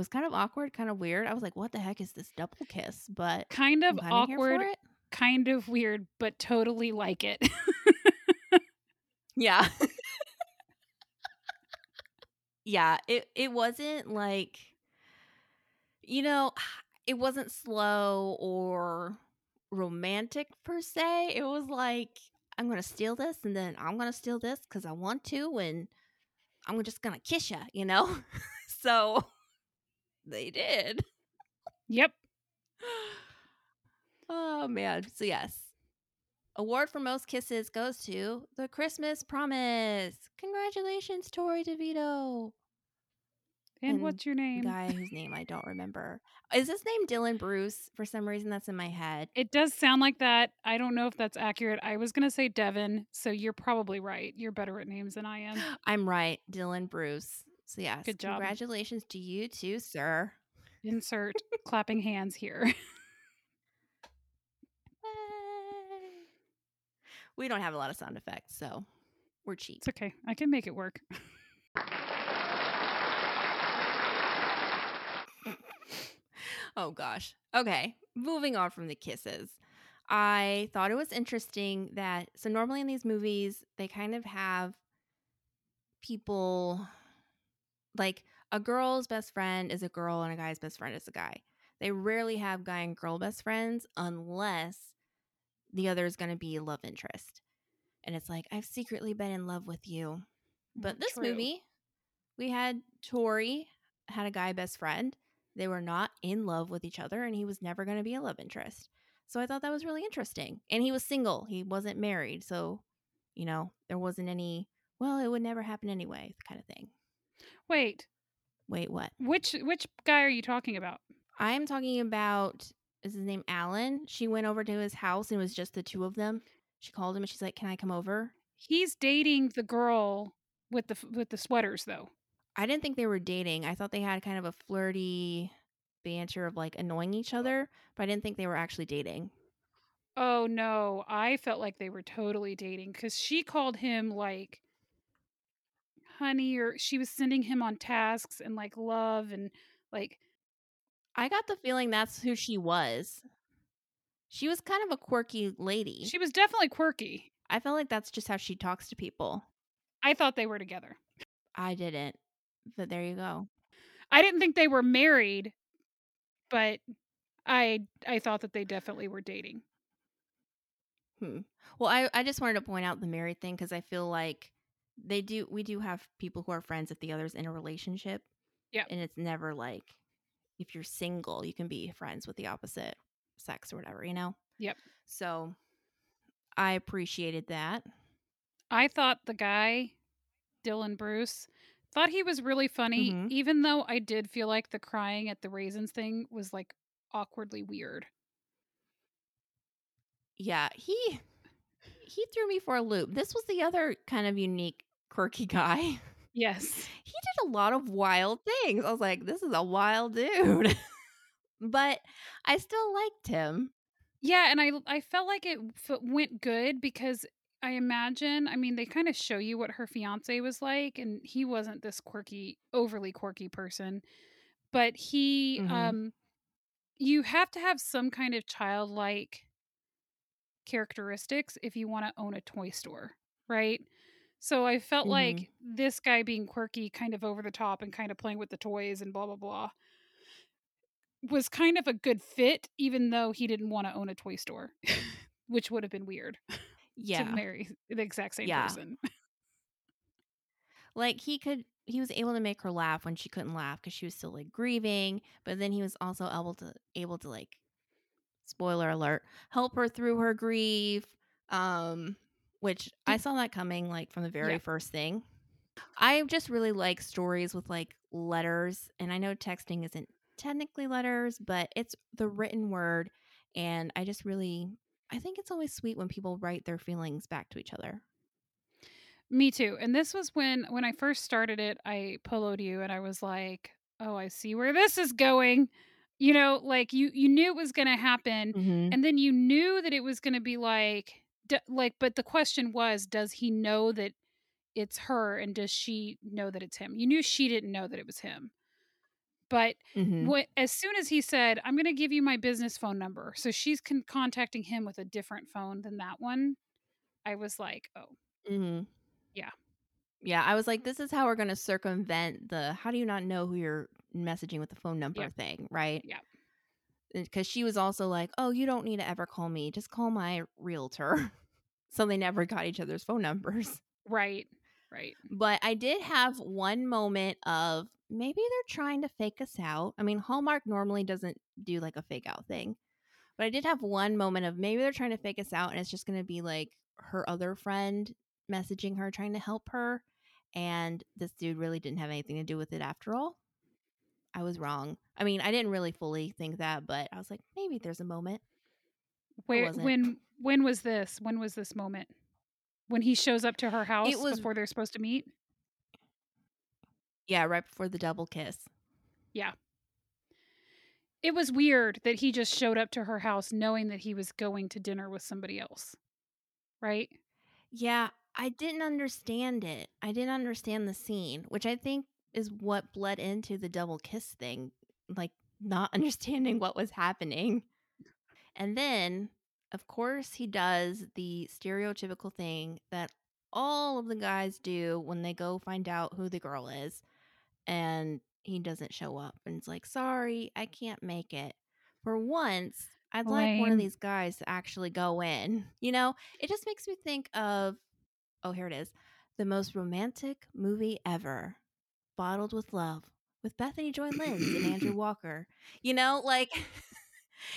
[SPEAKER 2] was kind of awkward, kind of weird. I was like, what the heck is this double kiss? But
[SPEAKER 3] Kind of
[SPEAKER 2] I'm kinda here for
[SPEAKER 3] awkward, kind of weird, but totally like it.
[SPEAKER 2] Yeah. yeah, it it wasn't like you know, it wasn't slow or romantic per se. It was like I'm going to steal this and then I'm going to steal this cuz I want to and I'm just going to kiss you, you know? so they did.
[SPEAKER 3] yep.
[SPEAKER 2] Oh man. So yes. Award for most kisses goes to The Christmas Promise. Congratulations, Torrey DeVitto.
[SPEAKER 3] And,
[SPEAKER 2] And
[SPEAKER 3] what's your name?
[SPEAKER 2] Guy whose name I don't remember. Is his name Dylan Bruce? For some reason, that's in my head.
[SPEAKER 3] It does sound like that. I don't know if that's accurate. I was going to say Devin, so you're probably right. You're better at names than I am.
[SPEAKER 2] I'm right, Dylan Bruce. So yes,
[SPEAKER 3] Good job.
[SPEAKER 2] Congratulations to you too, sir.
[SPEAKER 3] Insert clapping hands here.
[SPEAKER 2] We don't have a lot of sound effects, so we're cheap.
[SPEAKER 3] It's okay. I can make it work.
[SPEAKER 2] oh gosh. Okay, moving on from the kisses. I thought it was interesting that so normally in these movies they kind of have people like a girl's best friend is a girl and a guy's best friend is a guy. They rarely have guy and girl best friends unless the other is going to be love interest. And it's like I've secretly been in love with you. Mm, but this
[SPEAKER 3] True.
[SPEAKER 2] movie, we had Tori had a guy best friend. They were not in love with each other, and he was never going to be a love interest. So I thought that was really interesting. And he was single; he wasn't married, so you know there wasn't any. Well, it would never happen anyway, kind of thing.
[SPEAKER 3] Wait,
[SPEAKER 2] Wait, what?
[SPEAKER 3] which which guy are you talking about?
[SPEAKER 2] I am talking about. Is his name Alan? She went over to his house, and it was just the two of them. She called him, and she's like, "Can I come over?"
[SPEAKER 3] He's dating the girl with the with the sweaters though.
[SPEAKER 2] I didn't think they were dating. I thought they had kind of a flirty banter of like annoying each oh. other, but I didn't think they were actually dating.
[SPEAKER 3] Oh no, I felt like they were totally dating cuz she called him like honey or she was sending him on tasks and like love and like
[SPEAKER 2] I got the feeling that's who she was. She was kind of a quirky lady.
[SPEAKER 3] she was definitely quirky.
[SPEAKER 2] I felt like that's just how she talks to people.
[SPEAKER 3] I thought they were together.
[SPEAKER 2] I didn't, but there you go.
[SPEAKER 3] I didn't think they were married, but I I thought that they definitely were dating.
[SPEAKER 2] Hmm. Well, I, I just wanted to point out the married thing because I feel like they do. We do have people who are friends if the other's in a relationship.
[SPEAKER 3] Yeah.
[SPEAKER 2] and it's never like if you're single, you can be friends with the opposite sex or whatever. You know.
[SPEAKER 3] Yep.
[SPEAKER 2] So I appreciated that.
[SPEAKER 3] I thought the guy, Dylan Bruce, thought he was really funny,
[SPEAKER 2] Mhm.
[SPEAKER 3] even though I did feel like the crying at the raisins thing was like awkwardly weird.
[SPEAKER 2] Yeah, he he threw me for a loop. This was the other kind of unique, quirky guy.
[SPEAKER 3] Yes.
[SPEAKER 2] He did a lot of wild things. I was like, this is a wild dude. but I still liked him.
[SPEAKER 3] Yeah, and I I felt like it f- went good because I imagine, I mean, they kind of show you what her fiance was like, and he wasn't this quirky, overly quirky person, but he,
[SPEAKER 2] Mhm.
[SPEAKER 3] um, you have to have some kind of childlike characteristics if you want to own a toy store, right? So I felt
[SPEAKER 2] Mhm.
[SPEAKER 3] like this guy being quirky, kind of over the top, and kind of playing with the toys and blah blah blah was kind of a good fit, even though he didn't want to own a toy store, which would have been weird to
[SPEAKER 2] Yeah.
[SPEAKER 3] marry the exact same
[SPEAKER 2] Yeah.
[SPEAKER 3] person.
[SPEAKER 2] Like he could he was able to make her laugh when she couldn't laugh because she was still like grieving, but then he was also able to able to like spoiler alert, help her through her grief. Um which I saw that coming like from the very
[SPEAKER 3] Yeah.
[SPEAKER 2] first thing. I just really like stories with like letters, and I know texting isn't technically letters, but it's the written word and I just really I think it's always sweet when people write their feelings back to each other.
[SPEAKER 3] Me too. And this was when when I first started it, I poloed you and I was like, "Oh, I see where this is going." You know, like you you knew it was going to happen
[SPEAKER 2] Mm-hmm.
[SPEAKER 3] and then you knew that it was going to be like d- like but the question was, does he know that it's her and does she know that it's him? You knew she didn't know that it was him. But
[SPEAKER 2] Mm-hmm.
[SPEAKER 3] what as soon as he said, "I'm going to give you my business phone number." So she's con- contacting him with a different phone than that one. I was like, "Oh,
[SPEAKER 2] Mm-hmm.
[SPEAKER 3] Yeah.
[SPEAKER 2] Yeah. I was like, this is how we're going to circumvent the how do you not know who you're messaging with the phone number
[SPEAKER 3] Yep.
[SPEAKER 2] thing, right?
[SPEAKER 3] yeah
[SPEAKER 2] Because she was also like, oh, you don't need to ever call me. Just call my realtor. So they never got each other's phone numbers.
[SPEAKER 3] right. Right."
[SPEAKER 2] But I did have one moment of maybe they're trying to fake us out. I mean, Hallmark normally doesn't do like a fake out thing. But I did have one moment of maybe they're trying to fake us out and it's just going to be like her other friend messaging her trying to help her and this dude really didn't have anything to do with it after all. I was wrong. I mean, I didn't really fully think that, but I was like maybe there's a moment.
[SPEAKER 3] Where when when was this? When was this moment? When he shows up to her house it
[SPEAKER 2] was-
[SPEAKER 3] before they're supposed to meet?
[SPEAKER 2] Yeah, right before the double kiss. Yeah.
[SPEAKER 3] It was weird that he just showed up to her house knowing that he was going to dinner with somebody else. Right?
[SPEAKER 2] Yeah, I didn't understand it. I didn't understand the scene, which I think is what bled into the double kiss thing, like not understanding what was happening. And then, of course, he does the stereotypical thing that all of the guys do when they go find out who the girl is. And he doesn't show up and it's like, sorry, I can't make it. For once, I'd like one of these guys to actually go in. You know, it just makes me think of oh, here it is. The most romantic movie ever. Bottled with Love with Bethany Joy Lenz and Andrew Walker. You know, like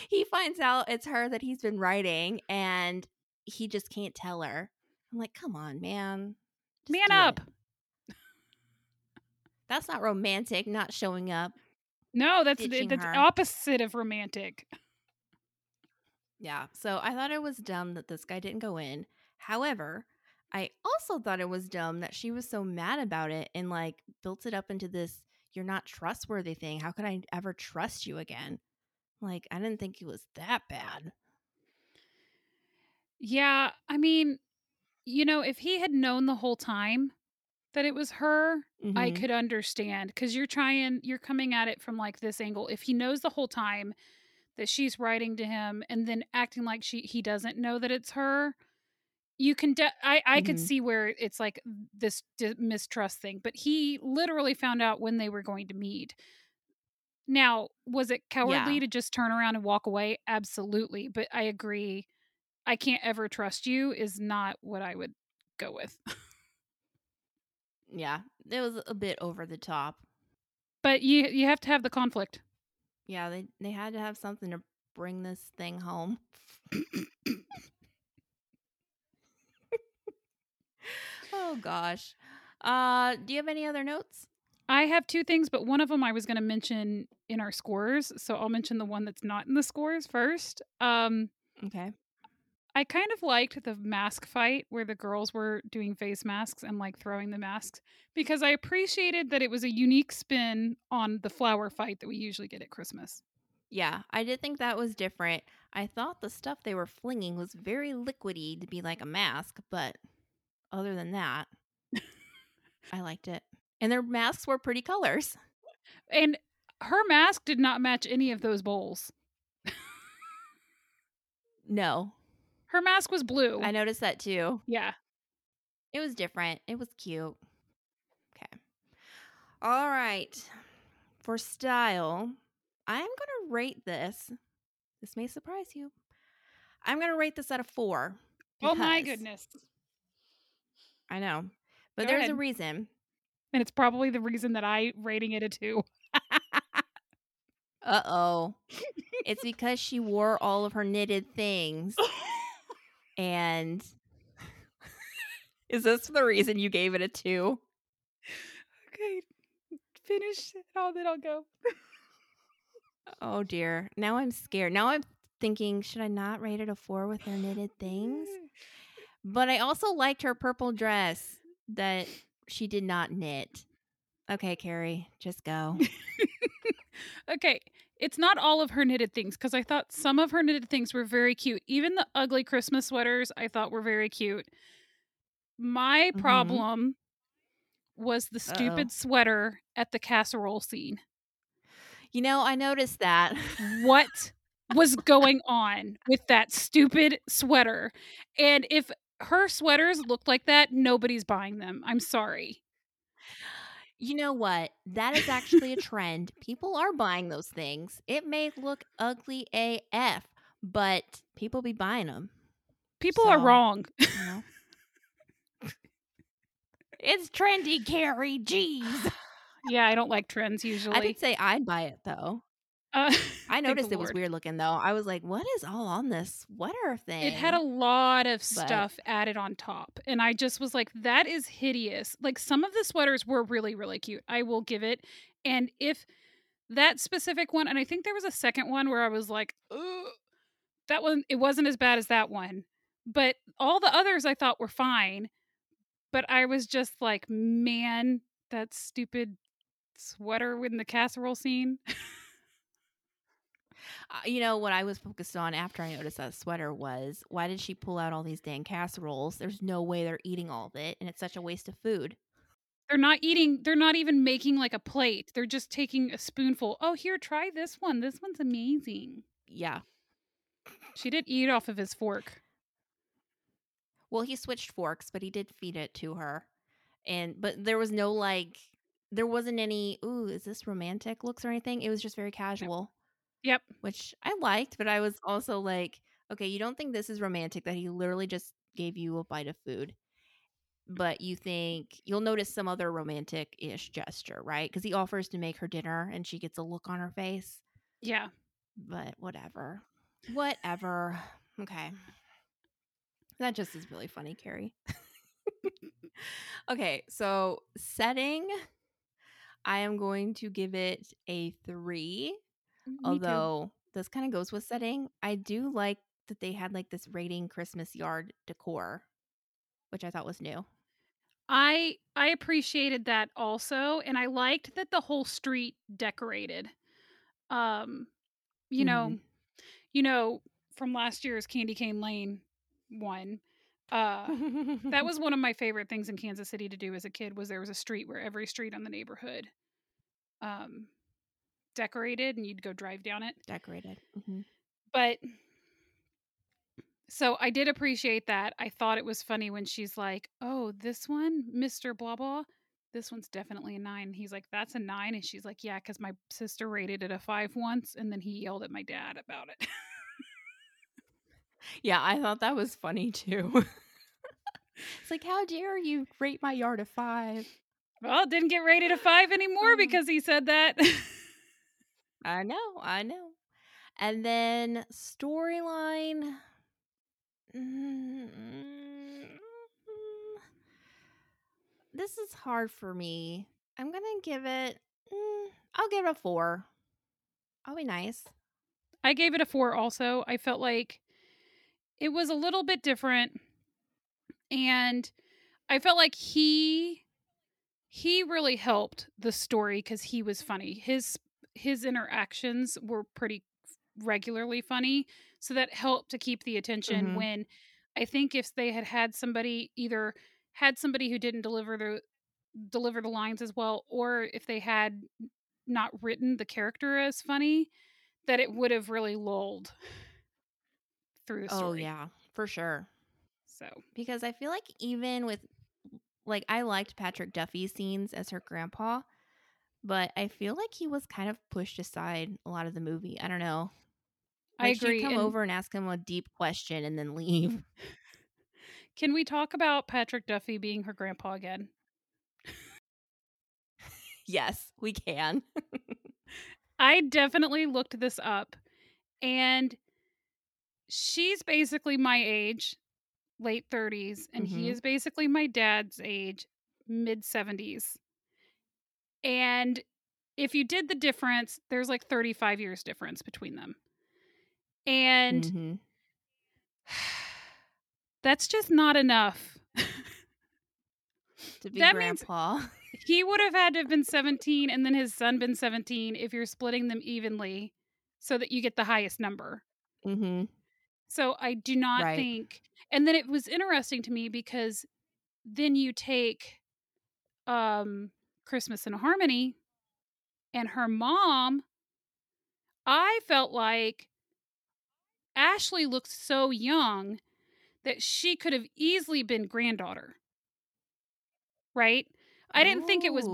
[SPEAKER 2] he finds out it's her that he's been writing and he just can't tell her. I'm like, come on, man. Just
[SPEAKER 3] Man up.
[SPEAKER 2] it." That's not romantic, not showing up.
[SPEAKER 3] No, that's the, that's
[SPEAKER 2] her.
[SPEAKER 3] opposite of romantic.
[SPEAKER 2] Yeah. So I thought it was dumb that this guy didn't go in. However, I also thought it was dumb that she was so mad about it and like built it up into this you're not trustworthy thing. How could I ever trust you again? Like, I didn't think it was that bad.
[SPEAKER 3] Yeah, I mean, you know, if he had known the whole time that it was her, I
[SPEAKER 2] Mhm.
[SPEAKER 3] could understand because you're trying, you're coming at it from like this angle. If he knows the whole time that she's writing to him and then acting like she he doesn't know that it's her, you can. De- I I could
[SPEAKER 2] Mhm.
[SPEAKER 3] see where it's like this di- mistrust thing, but he literally found out when they were going to meet. Now, was it cowardly
[SPEAKER 2] Yeah.
[SPEAKER 3] to just turn around and walk away? Absolutely, but I agree. I can't ever trust you is not what I would go with.
[SPEAKER 2] Yeah. It was a bit over the top.
[SPEAKER 3] But you you have to have the conflict.
[SPEAKER 2] Yeah, they they had to have something to bring this thing home. oh gosh. Uh do you have any other notes?
[SPEAKER 3] I have two things, but one of them I was going to mention in our scores, so I'll mention the one that's not in the scores first. Um
[SPEAKER 2] Okay.
[SPEAKER 3] I kind of liked the mask fight where the girls were doing face masks and like throwing the masks because I appreciated that it was a unique spin on the flower fight that we usually get at Christmas.
[SPEAKER 2] Yeah, I did think that was different. I thought the stuff they were flinging was very liquidy to be like a mask, but other than that, I liked it. And their masks were pretty colors.
[SPEAKER 3] And her mask did not match any of those bowls.
[SPEAKER 2] No,
[SPEAKER 3] Her mask was blue.
[SPEAKER 2] I noticed that too.
[SPEAKER 3] yeah.
[SPEAKER 2] It was different. It was cute. Okay. All right. For style, I'm going to rate this. This may surprise you. I'm going to rate this out of four.
[SPEAKER 3] Oh my goodness.
[SPEAKER 2] I know. But
[SPEAKER 3] Go
[SPEAKER 2] there's a reason.
[SPEAKER 3] And it's probably the reason that I rating it a two.
[SPEAKER 2] Uh oh. it's because she wore all of her knitted things. And is this the reason you gave it a two?
[SPEAKER 3] okay. Finish it all, then I'll go.
[SPEAKER 2] Oh dear. Now I'm scared. Now I'm thinking, should I not rate it a four with her knitted things? But I also liked her purple dress that she did not knit. Okay, Carrie, just go.
[SPEAKER 3] okay. It's not all of her knitted things because I thought some of her knitted things were very cute. Even the ugly Christmas sweaters I thought were very cute. My
[SPEAKER 2] Mhm.
[SPEAKER 3] problem was the
[SPEAKER 2] Uh-oh.
[SPEAKER 3] stupid sweater at the casserole scene.
[SPEAKER 2] You know, I noticed that.
[SPEAKER 3] What was going on with that stupid sweater? And if her sweaters look like that, nobody's buying them. I'm sorry.
[SPEAKER 2] You know what? That is actually a trend. People are buying those things. It may look ugly AF, but people be buying them.
[SPEAKER 3] People are wrong.
[SPEAKER 2] You know? it's trendy, Carrie. Jeez.
[SPEAKER 3] yeah, I don't like trends usually.
[SPEAKER 2] I did say I'd buy it though.
[SPEAKER 3] Uh,
[SPEAKER 2] I noticed it was weird looking though. I was like, what is all on this sweater thing?
[SPEAKER 3] It had a lot of
[SPEAKER 2] But-
[SPEAKER 3] stuff added on top. And I just was like, that is hideous. Like some of the sweaters were really, really cute. I will give it. And if that specific one, and I think there was a second one where I was like, Ugh, that one, it wasn't as bad as that one. But all the others I thought were fine. But I was just like, man, that stupid sweater in the casserole scene.
[SPEAKER 2] Uh, you know what I was focused on after I noticed that sweater was why did she pull out all these dang casseroles? There's no way they're eating all of it, and it's such a waste of food.
[SPEAKER 3] They're not eating, they're not even making like a plate. They're just taking a spoonful. Oh, here, try this one. This one's amazing.
[SPEAKER 2] Yeah.
[SPEAKER 3] She did eat off of his fork.
[SPEAKER 2] Well, he switched forks, but he did feed it to her, and but there was no like, there wasn't any. Ooh, is this romantic looks or anything? It was just very casual.
[SPEAKER 3] Yep.
[SPEAKER 2] which I liked, but I was also like, okay, you don't think this is romantic that he literally just gave you a bite of food, but you think you'll notice some other romantic ish gesture, right? Because he offers to make her dinner and she gets a look on her face,
[SPEAKER 3] Yeah.
[SPEAKER 2] but whatever. Whatever. Okay. That just is really funny, Carrie. okay, so setting, I am going to give it a three although this kind of goes with setting i do like that they had like this rating christmas yard decor which i thought was new
[SPEAKER 3] I I appreciated that also and I liked that the whole street decorated. Um you know, you know from last year's Candy Cane Lane one. Uh that was one of my favorite things in Kansas City to do as a kid was there was a street where every street on the neighborhood um decorated and you'd go drive down it.
[SPEAKER 2] decorated Mhm.
[SPEAKER 3] But so I did appreciate that. I thought it was funny when she's like, "Oh, this one, Mr. Blah blah, this one's definitely a 9." He's like, "That's a 9." And she's like, "Yeah, cuz my sister rated it a 5 once and then he yelled at my dad about it."
[SPEAKER 2] yeah i thought that was funny too it's like how dare you rate my yard a five
[SPEAKER 3] well, it didn't get rated a 5 anymore
[SPEAKER 2] Oh.
[SPEAKER 3] because he said that.
[SPEAKER 2] i know i know and then storyline mm, this is hard for me i'm gonna give it mm, i'll give it a four i'll be nice
[SPEAKER 3] I gave it a 4 also. I felt like it was a little bit different and I felt like he he really helped the story cuz he was funny. His his interactions were pretty regularly funny, so that helped to keep the attention
[SPEAKER 2] Mhm.
[SPEAKER 3] when I think if they had had somebody either had somebody who didn't deliver the deliver the lines as well or if they had not written the character as funny that it would have really lulled through the
[SPEAKER 2] Oh yeah, for sure.
[SPEAKER 3] So,
[SPEAKER 2] Because I feel like even with like I liked Patrick Duffy's scenes as her grandpa, but I feel like he was kind of pushed aside a lot of the movie. I don't know.
[SPEAKER 3] I
[SPEAKER 2] Like
[SPEAKER 3] agree.
[SPEAKER 2] come
[SPEAKER 3] and
[SPEAKER 2] over and ask him a deep question and then leave.
[SPEAKER 3] can we talk about Patrick Duffy being her grandpa again?
[SPEAKER 2] yes, we can.
[SPEAKER 3] I definitely looked this up and she's basically my age, late 30s, and he
[SPEAKER 2] Mhm.
[SPEAKER 3] is basically my dad's age, mid 70s. And if you did the difference, there's like 35 years difference between them. And
[SPEAKER 2] Mhm.
[SPEAKER 3] that's just not enough.
[SPEAKER 2] To be
[SPEAKER 3] That means-
[SPEAKER 2] grandpa.
[SPEAKER 3] he would have had to have been 17 and then his son been 17 if you're splitting them evenly so that you get the highest number.
[SPEAKER 2] mhm.
[SPEAKER 3] So I do not
[SPEAKER 2] Right.
[SPEAKER 3] think and then it was interesting to me because then you take um Christmas in Harmony and her mom I felt like Ashley looked so young that she could have easily been granddaughter. Right? I didn't think it was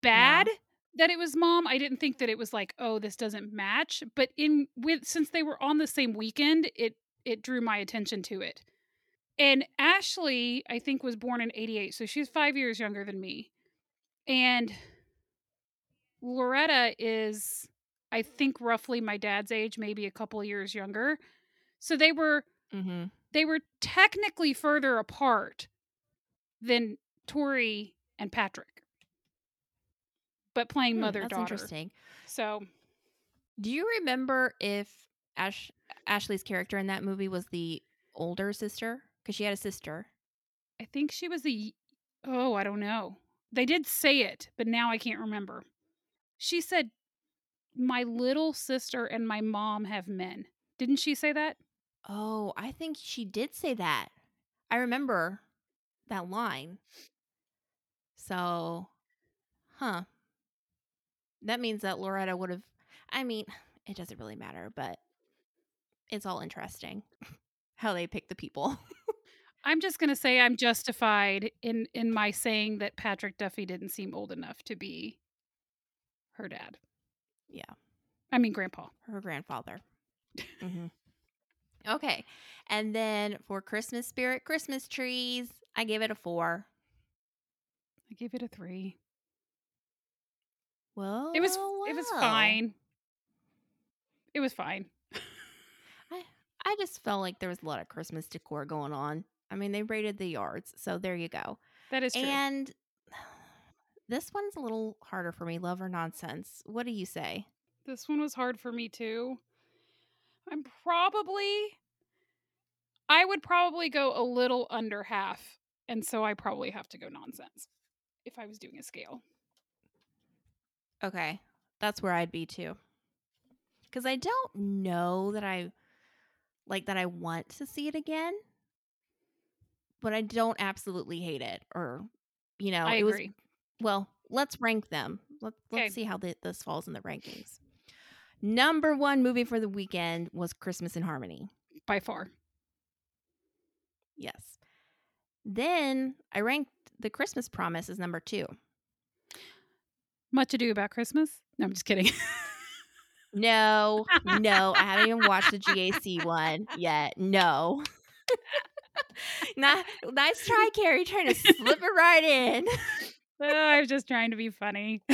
[SPEAKER 3] bad
[SPEAKER 2] yeah.
[SPEAKER 3] that it was mom. I didn't think that it was like, oh, this doesn't match. But in with since they were on the same weekend, it it drew my attention to it. And Ashley, I think, was born in '88, so she's five years younger than me. And Loretta is, I think, roughly my dad's age, maybe a couple years younger. So they were
[SPEAKER 2] Mhm.
[SPEAKER 3] they were technically further apart than Torrey and Patrick, but playing
[SPEAKER 2] Hmm,
[SPEAKER 3] mother
[SPEAKER 2] That's
[SPEAKER 3] daughter.
[SPEAKER 2] interesting.
[SPEAKER 3] So
[SPEAKER 2] Do you remember if Ash Ashley's character in that movie was the older sister? Because she had a sister.
[SPEAKER 3] I think she was the. Oh, I don't know. They did say it, but now I can't remember. She said, "My little sister and my mom have men." Didn't she say that?
[SPEAKER 2] Oh, I think she did say that. I remember that line. So, huh. That means that Loretta would have. I mean, it doesn't really matter, but it's all interesting how they pick the people.
[SPEAKER 3] I'm just gonna say I'm justified in in my saying that Patrick Duffy didn't seem old enough to be her dad.
[SPEAKER 2] Yeah.
[SPEAKER 3] I mean grandpa.
[SPEAKER 2] Her grandfather. hmm Okay. And then for Christmas spirit, Christmas trees, I gave it a four.
[SPEAKER 3] I gave it a three.
[SPEAKER 2] Well,
[SPEAKER 3] It was it was fine. It was fine.
[SPEAKER 2] I I just felt like there was a lot of Christmas decor going on. I mean, they rated the yards, so there you go.
[SPEAKER 3] That is true.
[SPEAKER 2] And this one's a little harder for me. Love or nonsense? What do you say?
[SPEAKER 3] This one was hard for me too. I'm probably I would probably go a little under half, and so I probably have to go nonsense if I was doing a scale.
[SPEAKER 2] Okay, that's where I'd be too. Because I don't know that I like that I want to see it again, but I don't absolutely hate it. Or, you know,
[SPEAKER 3] I
[SPEAKER 2] it was
[SPEAKER 3] agree.
[SPEAKER 2] well. Let's rank them. Let, let's see how th- this falls in the rankings. Number one movie for the weekend was Christmas in Harmony.
[SPEAKER 3] By far.
[SPEAKER 2] Yes. Then I ranked The Christmas Promise as number two.
[SPEAKER 3] Much ado about Christmas? No, I'm just kidding.
[SPEAKER 2] No, no, I haven't even watched the GAC one yet. No. Not, nice try, Carrie, trying to slip it right in.
[SPEAKER 3] Oh, I was just trying to be funny.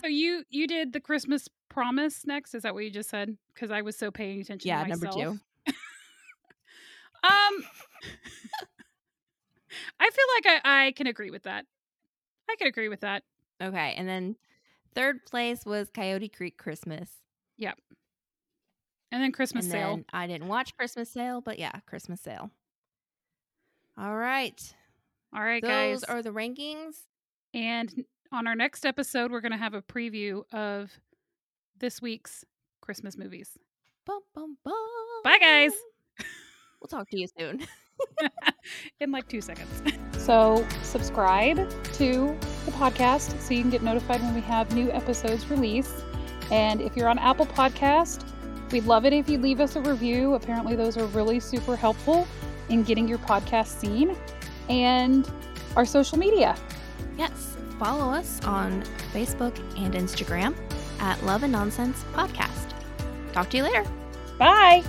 [SPEAKER 3] so you you did the Christmas promise next? Is that what you just said? Because I was so paying attention.
[SPEAKER 2] Yeah, number two.
[SPEAKER 3] Um, I feel like I, I can agree with that. I can agree with that.
[SPEAKER 2] Okay, and then third place was Coyote Creek Christmas.
[SPEAKER 3] Yep. And then Christmas
[SPEAKER 2] and
[SPEAKER 3] Sail.
[SPEAKER 2] then I didn't watch Christmas Sail, but yeah, Christmas Sail. All right.
[SPEAKER 3] All right,
[SPEAKER 2] Those
[SPEAKER 3] guys.
[SPEAKER 2] are the rankings.
[SPEAKER 3] and on our next episode, we're going to have a preview of this week's Christmas movies.
[SPEAKER 2] Bum, bum, bum.
[SPEAKER 3] Bye, guys.
[SPEAKER 2] We'll talk to you soon.
[SPEAKER 3] in like two seconds. So, subscribe to the podcast so you can get notified when we have new episodes released. And if you're on Apple Podcast, we'd love it if you leave us a review. Apparently, those are really super helpful in getting your podcast seen. And our social media.
[SPEAKER 2] Yes. Follow us on Facebook and Instagram at Love and Nonsense Podcast. Talk to you later.
[SPEAKER 3] Bye.